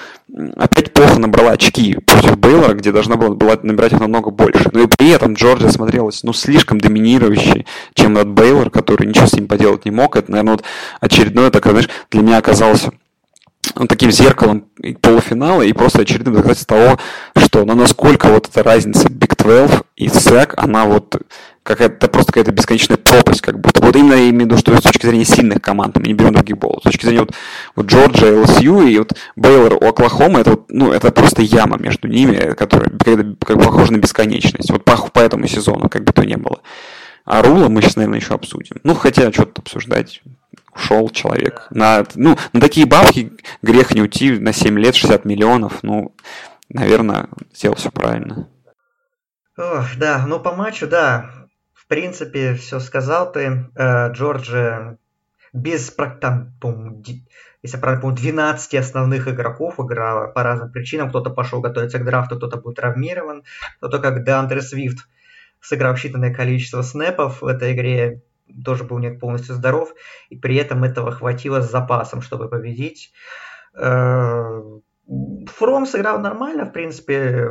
опять плохо набрала очки против Бейлора, где должна была, была набирать их намного больше. Но и при этом Джорджия смотрелась, ну, слишком доминирующей, чем от Бейлор, который ничего с ним поделать не мог. Это, наверное, вот очередное такое, знаешь, для меня оказалось ну, таким зеркалом полуфинала и просто очередным доказательством того, что ну, насколько вот эта разница Big 12 и SEC, она вот какая-то просто какая-то бесконечная пропасть, как будто. Вот именно я имею в виду, что с точки зрения сильных команд, мы не берем других болов. С точки зрения вот, вот Джорджа, ЛСЮ и вот Бейлор у Оклахомы, это, вот, ну, это просто яма между ними, которая как бы похожа на бесконечность. Вот по, по этому сезону, как бы то ни было. А Рула мы сейчас, наверное, еще обсудим. Ну, хотя что-то обсуждать. Ушел человек. На, ну, на такие бабки грех не уйти на 7 лет, 60 миллионов. Ну, наверное, сделал все правильно. Ох, да, ну по матчу, да, в принципе, все сказал ты. Э, Джорджи без, там, если я правильно помню, 12 основных игроков играла по разным причинам. Кто-то пошел готовиться к драфту, кто-то был травмирован, кто-то как Деандре Свифт, сыграв считанное количество снэпов в этой игре, тоже был не полностью здоров, и при этом этого хватило с запасом, чтобы победить. Э, Фром сыграл нормально, в принципе,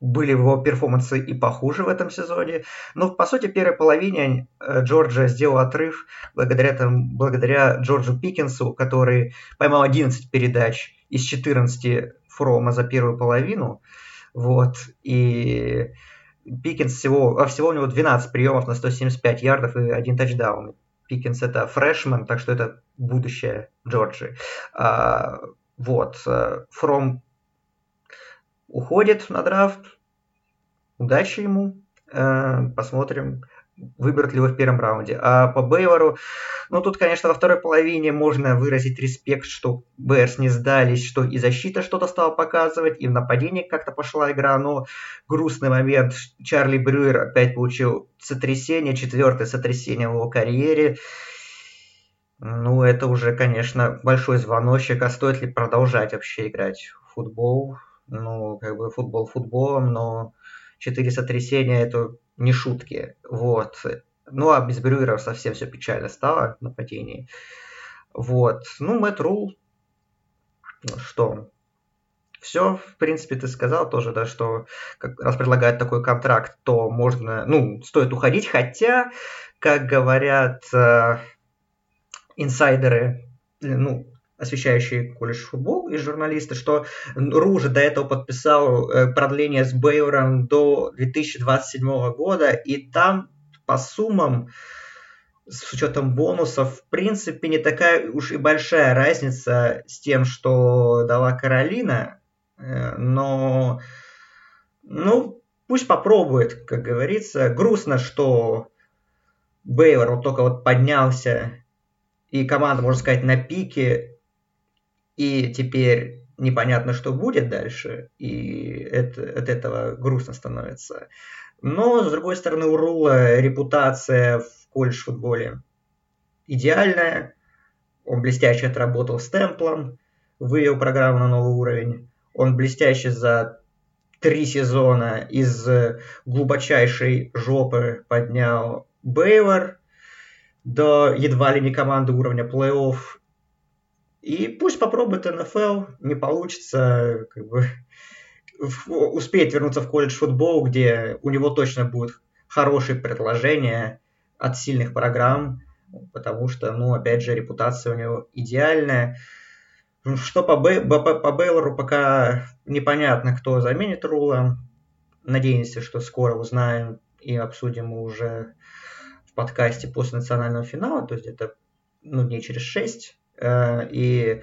были его перформансы и похуже в этом сезоне. Но, по сути, в первой половине э, Джорджия сделал отрыв благодаря, там, благодаря Джорджу Пикинсу, который поймал 11 передач из 14 Фрома за первую половину. Вот. И Пикинс всего, а всего у него 12 приемов на 175 ярдов и один тачдаун. Пикинс это фрешмен, так что это будущее Джорджи. А, вот. Э, Фром уходит на драфт. Удачи ему. Э, посмотрим, выберут ли его в первом раунде. А по Бейвору, ну тут, конечно, во второй половине можно выразить респект, что Бейерс не сдались, что и защита что-то стала показывать, и в нападении как-то пошла игра, но грустный момент. Чарли Брюер опять получил сотрясение, четвертое сотрясение в его карьере. Ну, это уже, конечно, большой звоночек, а стоит ли продолжать вообще играть в футбол? ну, как бы футбол футболом, но четыре сотрясения это не шутки. Вот. Ну, а без Брюера совсем все печально стало в нападении. Вот. Ну, Мэтт Рул, что, все, в принципе, ты сказал тоже, да, что как, раз предлагает такой контракт, то можно, ну, стоит уходить, хотя, как говорят э, инсайдеры, ну, освещающие колледж футбол и журналисты, что Ру уже до этого подписал э, продление с Бейвером до 2027 года, и там по суммам с учетом бонусов, в принципе, не такая уж и большая разница с тем, что дала Каролина, э, но, ну, пусть попробует, как говорится. Грустно, что Бейвер вот только вот поднялся, и команда, можно сказать, на пике, и теперь непонятно, что будет дальше, и это, от этого грустно становится. Но, с другой стороны, у Рула репутация в колледж-футболе идеальная. Он блестяще отработал с темплом, вывел программу на новый уровень. Он блестяще за три сезона из глубочайшей жопы поднял Бейвор до едва ли не команды уровня плей-офф и пусть попробует НФЛ, не получится, как бы *laughs* успеет вернуться в колледж футбол, где у него точно будет хорошие предложения от сильных программ, потому что, ну, опять же, репутация у него идеальная. Ну, что по, Бей, по, по Бейлору пока непонятно, кто заменит Рула. Надеемся, что скоро узнаем и обсудим уже в подкасте после национального финала, то есть это ну, дней через шесть. Э, и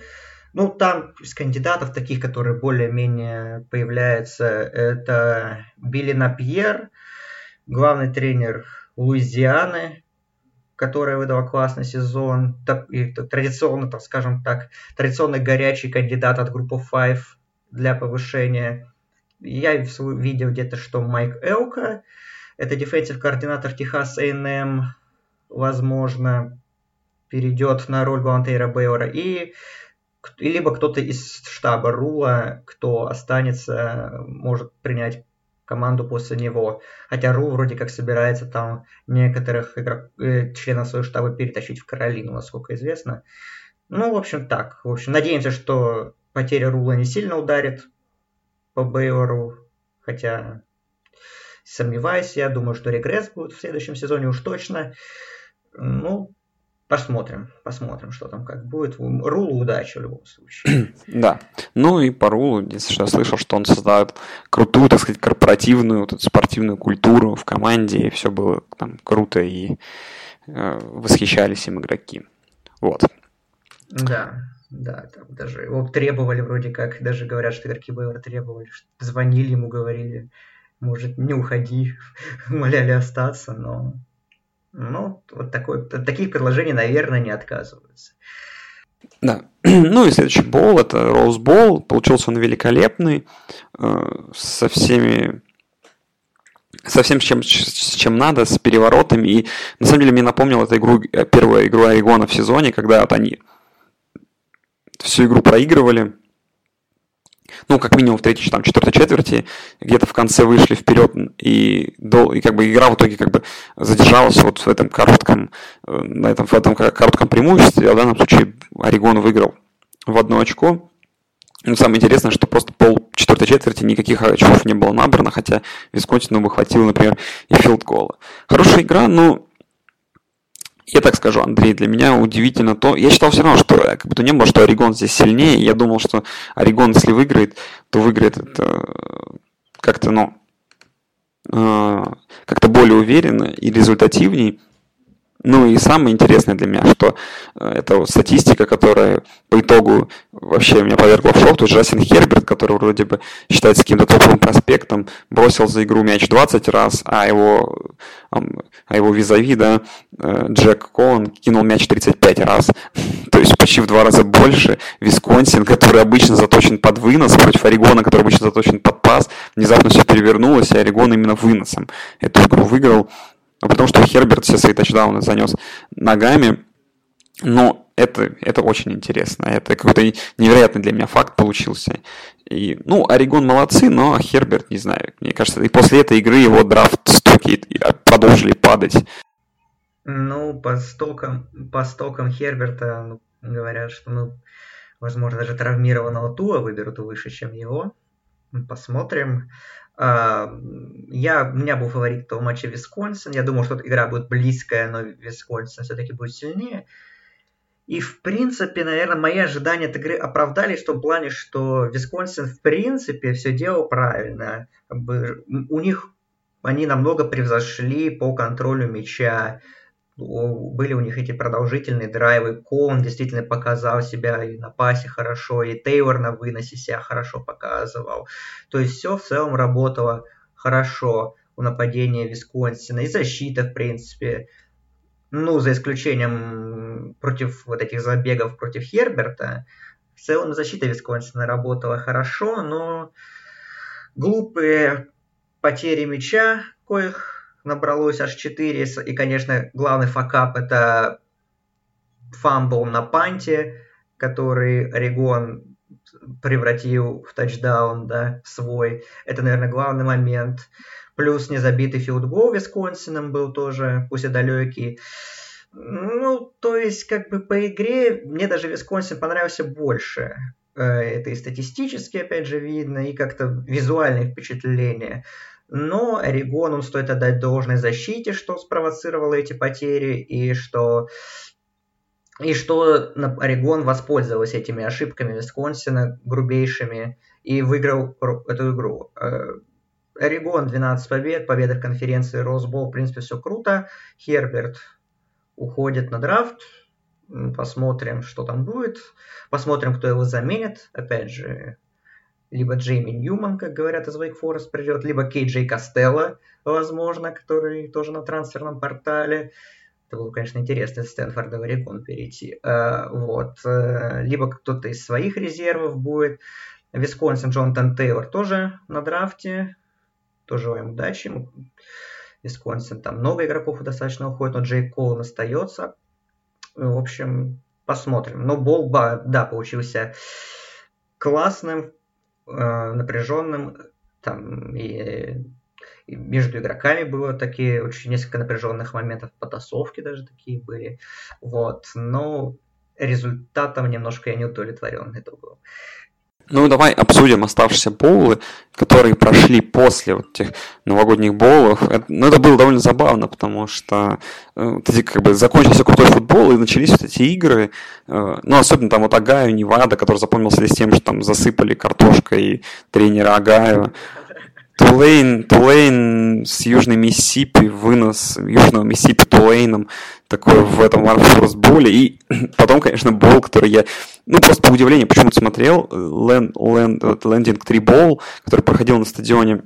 ну, там из кандидатов таких, которые более-менее появляются, это Билли Напьер, главный тренер Луизианы, которая выдала классный сезон, и традиционно, так скажем так, традиционный горячий кандидат от группы Five для повышения. Я видел где-то, что Майк Элка, это дефенсив координатор Техас A&M, возможно, перейдет на роль Гуантейра Бейора, и либо кто-то из штаба Рула, кто останется, может принять команду после него. Хотя Ру вроде как собирается там некоторых игрок... э, членов своего штаба перетащить в Каролину, насколько известно. Ну, в общем, так. В общем, надеемся, что потеря Рула не сильно ударит по Бейору. Хотя сомневаюсь, я думаю, что регресс будет в следующем сезоне уж точно. Ну, Посмотрим, посмотрим, что там как будет. Рулу удачи в любом случае. *clears throat* да. Ну и по Рулу, если я слышал, что он создает крутую, так сказать, корпоративную, вот эту спортивную культуру в команде, и все было там круто, и э, восхищались им игроки. Вот. Да, да, там даже его требовали вроде как, даже говорят, что игроки Бейвера требовали, звонили ему, говорили, может, не уходи, *laughs* умоляли остаться, но ну, вот такой, от таких предложений, наверное, не отказываются. Да. *clears throat* Ну и следующий бол это Роуз Бол. Получился он великолепный, э, со всеми со всем, с чем, с чем надо, с переворотами. И на самом деле мне напомнил эту игру, э, первую игру Орегона в сезоне, когда вот они всю игру проигрывали, ну, как минимум в третьей, там, четвертой четверти, где-то в конце вышли вперед, и, и как бы игра в итоге как бы задержалась вот в этом коротком, э, на этом, в этом коротком преимуществе, а в данном случае Орегон выиграл в одно очко. Ну, самое интересное, что просто пол четвертой четверти никаких очков не было набрано, хотя Висконсину бы хватило, например, и филд-гола. Хорошая игра, но я так скажу, Андрей, для меня удивительно то... Я считал все равно, что как бы то не было, что Орегон здесь сильнее. Я думал, что Орегон, если выиграет, то выиграет это как-то, ну, э, как-то более уверенно и результативней. Ну и самое интересное для меня, что э, это статистика, которая по итогу вообще меня повергла в шок. Тут Джастин Херберт, который вроде бы считается каким-то топовым проспектом, бросил за игру мяч 20 раз, а его, а его визави, да, э, Джек Коун кинул мяч 35 раз. *laughs* То есть почти в два раза больше. Висконсин, который обычно заточен под вынос, против Орегона, который обычно заточен под пас, внезапно все перевернулось, и Орегон именно выносом эту игру выиграл. Ну, потому что Херберт все свои тачдауны занес ногами. Но это, это очень интересно. Это какой-то невероятный для меня факт получился. И, ну, Орегон молодцы, но Херберт, не знаю, мне кажется, и после этой игры его драфт стоки продолжили падать. Ну, по стокам, по стокам Херберта ну, говорят, что, ну, возможно, даже травмированного Туа выберут выше, чем его. Посмотрим. А, я, у меня был фаворит в матче Висконсин. Я думал, что игра будет близкая, но Висконсин все-таки будет сильнее. И, в принципе, наверное, мои ожидания от игры оправдались в том плане, что Висконсин, в принципе, все делал правильно. У них они намного превзошли по контролю мяча были у них эти продолжительные драйвы. Колн действительно показал себя и на пасе хорошо, и Тейлор на выносе себя хорошо показывал. То есть все в целом работало хорошо у нападения Висконсина. И защита, в принципе, ну, за исключением против вот этих забегов против Херберта, в целом защита Висконсина работала хорошо, но глупые потери мяча, коих набралось аж 4. И, конечно, главный факап это фамбл на панте, который Орегон превратил в тачдаун, да, свой. Это, наверное, главный момент. Плюс незабитый филдгол Висконсином был тоже, пусть и далекий. Ну, то есть, как бы по игре мне даже Висконсин понравился больше. Э, это и статистически, опять же, видно, и как-то визуальные впечатления. Но Орегону стоит отдать должное защите, что спровоцировало эти потери, и что и что Орегон воспользовался этими ошибками Висконсина грубейшими и выиграл эту игру. Э, Орегон 12 побед, победа в конференции Росбол, в принципе, все круто. Херберт уходит на драфт, посмотрим, что там будет, посмотрим, кто его заменит. Опять же, либо Джейми Ньюман, как говорят из Wake Forest, придет, либо Кей Джей Костелло, возможно, который тоже на трансферном портале. Это было, конечно, интересно из Стэнфорда в Орегон перейти. Uh, вот. Uh, либо кто-то из своих резервов будет. Висконсин Джонатан Тейлор тоже на драфте. Тоже желаем удачи. Висконсин там много игроков достаточно уходит, но Джей Колн остается. В общем, посмотрим. Но Бол, да, получился классным, э, напряженным. Там и, и между игроками было такие очень несколько напряженных моментов, потасовки даже такие были. Вот. Но результатом немножко я не удовлетворен итоговым. Ну, давай обсудим оставшиеся боулы, которые прошли после вот этих новогодних боулов. Это, ну, это было довольно забавно, потому что э, эти, как бы, закончился крутой футбол, и начались вот эти игры. Э, ну, особенно там вот Агаю, Невада, который запомнился с тем, что там засыпали картошкой тренера Агаю. Тулейн, Тулейн с Южной Миссисипи, вынос Южного Миссисипи Тулейном такой в этом более. И *clears throat* потом, конечно, бол, который я, ну, просто по удивлению почему-то смотрел, Land, Land, Landing 3 Bowl, который проходил на стадионе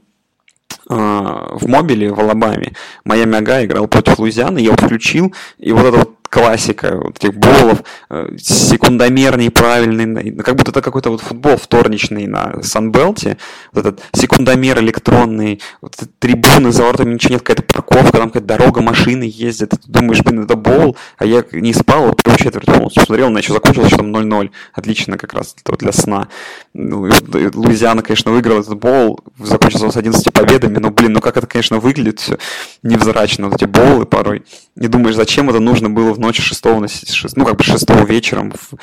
а, в мобиле в Алабаме. Майами Ага играл против Луизианы, я вот включил, и вот это вот классика вот этих болов, э, секундомер неправильный, как будто это какой-то вот футбол вторничный на Санбелте, вот этот секундомер электронный, вот трибуны за воротами ничего нет, какая-то парковка, там какая-то дорога, машины ездят, ты думаешь, блин, это бол, а я не спал, вот первую четверть полностью смотрел, на еще закончилось, что там 0-0, отлично как раз для сна. Ну, Луизиана, конечно, выиграл этот бол, закончился с 11 победами, но, блин, ну как это, конечно, выглядит все невзрачно, вот эти болы порой. Не думаешь, зачем это нужно было в ночь 6 на 6, ну как бы 6 вечером в,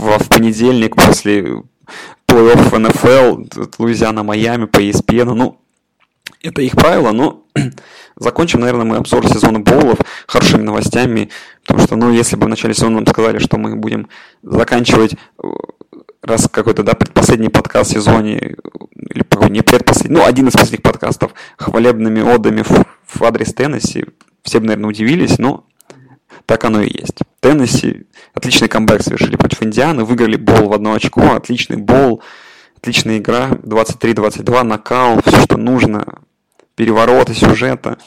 в, в понедельник после плей-офф НФЛ, Луизиана, Майами по ESPN, ну, это их правило, но *clears throat* закончим, наверное, мы обзор сезона боулов хорошими новостями, потому что, ну, если бы в начале сезона нам сказали, что мы будем заканчивать э, раз какой-то, да, предпоследний подкаст в сезоне, или не предпоследний, ну, один из последних подкастов, хвалебными отдами в, в адрес Теннесси, все бы, наверное, удивились, но так оно и есть. Теннесси отличный камбэк совершили против Индианы, выиграли бол в одно очко, отличный бол, отличная игра, 23-22, накал, все, что нужно, перевороты сюжета,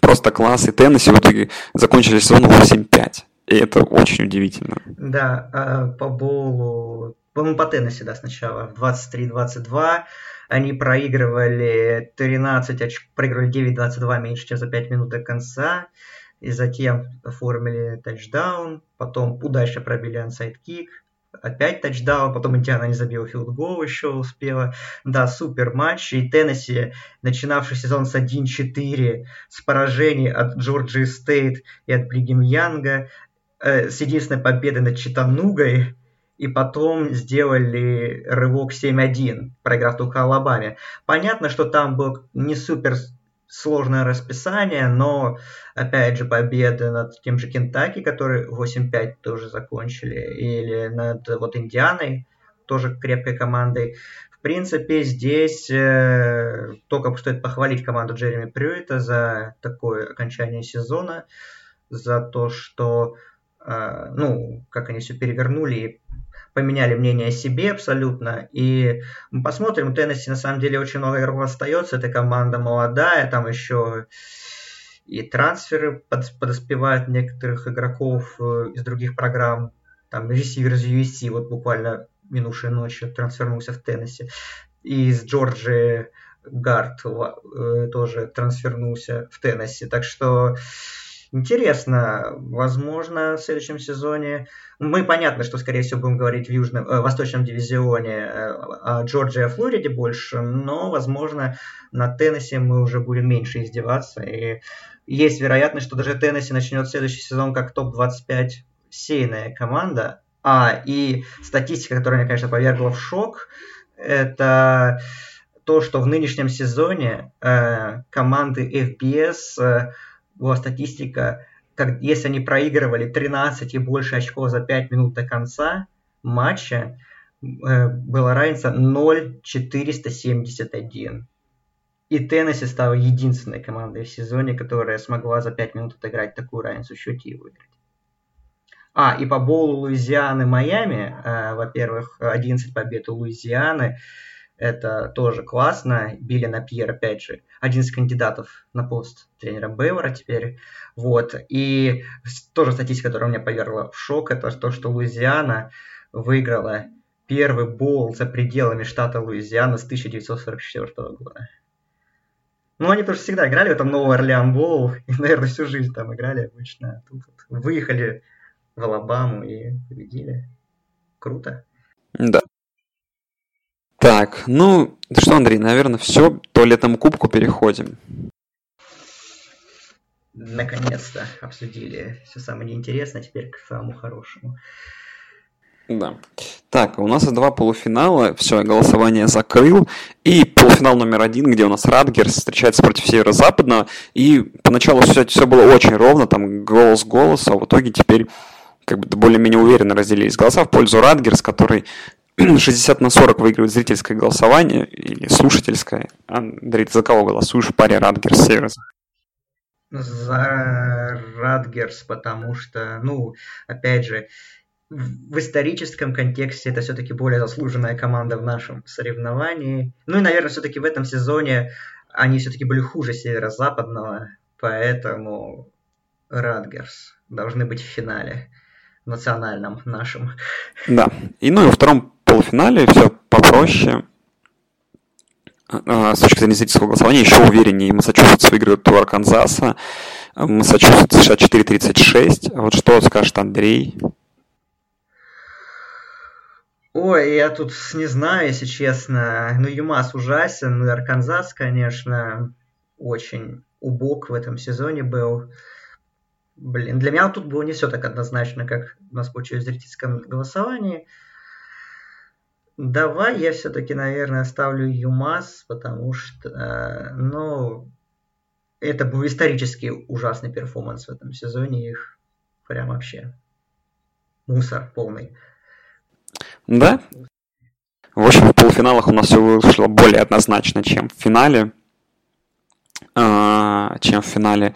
просто класс. И Теннесси в итоге закончили сезон 8-5. И это очень удивительно. Да, а по боулу, по-моему, по Теннесси, да, сначала, 23-22, они проигрывали 13 очков, проигрывали 9-22 меньше, чем за 5 минут до конца и затем оформили тачдаун, потом удачно пробили ансайд-кик, опять тачдаун, потом Индиана не забила филдгол еще успела. Да, супер матч. И Теннесси, начинавший сезон с 1-4, с поражений от Джорджии Стейт и от Бригем Янга, э, с единственной победой над Читанугой, и потом сделали рывок 7-1, проиграв только Алабаме. Понятно, что там был не супер сложное расписание, но, опять же, победы над тем же Кентаки, которые 8-5 тоже закончили, или над вот Индианой, тоже крепкой командой. В принципе, здесь э, только стоит похвалить команду Джереми Прюита за такое окончание сезона, за то, что, э, ну, как они все перевернули и поменяли мнение о себе абсолютно. И мы посмотрим, у Теннесси на самом деле очень много игроков остается. Эта команда молодая, там еще и трансферы подоспевают некоторых игроков э, из других программ. Там ресивер из USC вот буквально минувшей ночью трансфернулся в Теннесси. И из Джорджии Гард э, тоже трансфернулся в Теннесси. Так что Интересно, возможно, в следующем сезоне... Мы понятно, что, скорее всего, будем говорить в южном, э, восточном дивизионе э, о Джорджии и Флориде больше, но, возможно, на Теннессе мы уже будем меньше издеваться. И есть вероятность, что даже Теннесси начнет следующий сезон как топ-25 сейная команда. А, и статистика, которая меня, конечно, повергла в шок, это то, что в нынешнем сезоне э, команды FBS, э, была статистика, как, если они проигрывали 13 и больше очков за 5 минут до конца матча, э, была разница 0,471. И Теннесси стала единственной командой в сезоне, которая смогла за 5 минут отыграть такую разницу в счете и выиграть. А, и по боулу Луизианы Майами, э, во-первых, 11 побед у Луизианы, это тоже классно. Билли Напьер, опять же, один из кандидатов на пост тренера Бейвора теперь. Вот. И тоже статистика, которая меня повергла в шок, это то, что Луизиана выиграла первый боул за пределами штата Луизиана с 1944 года. Ну, они тоже всегда играли в этом Новый Орлеан Боул, и, наверное, всю жизнь там играли обычно. Тут вот выехали в Алабаму и победили. Круто. Да. Так, ну что, Андрей, наверное, все. К туалетному кубку переходим. Наконец-то обсудили все самое неинтересное, теперь к самому хорошему. Да. Так, у нас два полуфинала, все, голосование закрыл. И полуфинал номер один, где у нас Радгерс встречается против Северо-Западного. И поначалу все, все было очень ровно, там голос-голос, а в итоге теперь как бы более-менее уверенно разделились голоса в пользу Радгерс, который *clears throat* 60 на 40 выигрывает зрительское голосование или слушательское. Андрей, ты за кого голосуешь в паре Радгерс Северс? За Радгерс, потому что, ну, опять же, в историческом контексте это все-таки более заслуженная команда в нашем соревновании. Ну и, наверное, все-таки в этом сезоне они все-таки были хуже северо-западного, поэтому Радгерс должны быть в финале национальном нашем. Да. И ну и во втором полуфинале все попроще. А, с точки зрения зрительского голосования еще увереннее. Массачусетс выигрывает у Арканзаса. Массачусетс 64-36. Вот что скажет Андрей? Ой, я тут не знаю, если честно. Ну, Юмас ужасен, ну и Арканзас, конечно, очень убог в этом сезоне был. Блин, для меня тут было не все так однозначно, как у нас получилось в зрительском голосовании. Давай я все-таки, наверное, оставлю UMass, потому что, э, ну, это был исторически ужасный перформанс в этом сезоне. Их прям вообще мусор полный. Да? В общем, в полуфиналах у нас все вышло более однозначно, чем в финале. Э, чем в финале.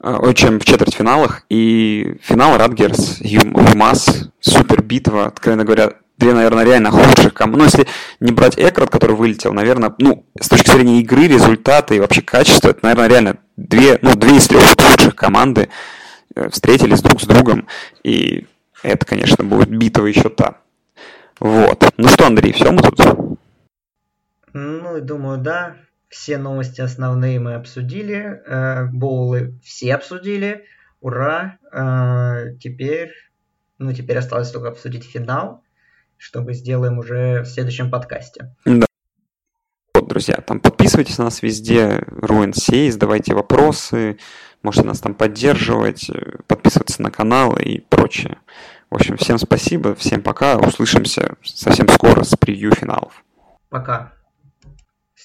Э, чем в четвертьфиналах. И финал Ратгерс, UMass, супер битва, откровенно говоря, две, наверное, реально худших команды. Ну, если не брать Экрат, который вылетел, наверное, ну, с точки зрения игры, результата и вообще качества, это, наверное, реально две, ну, две из трех лучших команды э, встретились друг с другом. И это, конечно, будет битва еще та. Вот. Ну что, Андрей, все мы тут? Ну, думаю, да. Все новости основные мы обсудили. Э, боулы все обсудили. Ура! Э, теперь, ну, теперь осталось только обсудить финал что мы сделаем уже в следующем подкасте. Да. Вот, друзья, там подписывайтесь на нас везде, RuinSay, задавайте вопросы, можете нас там поддерживать, подписываться на канал и прочее. В общем, всем спасибо, всем пока, услышимся совсем скоро с превью финалов. Пока.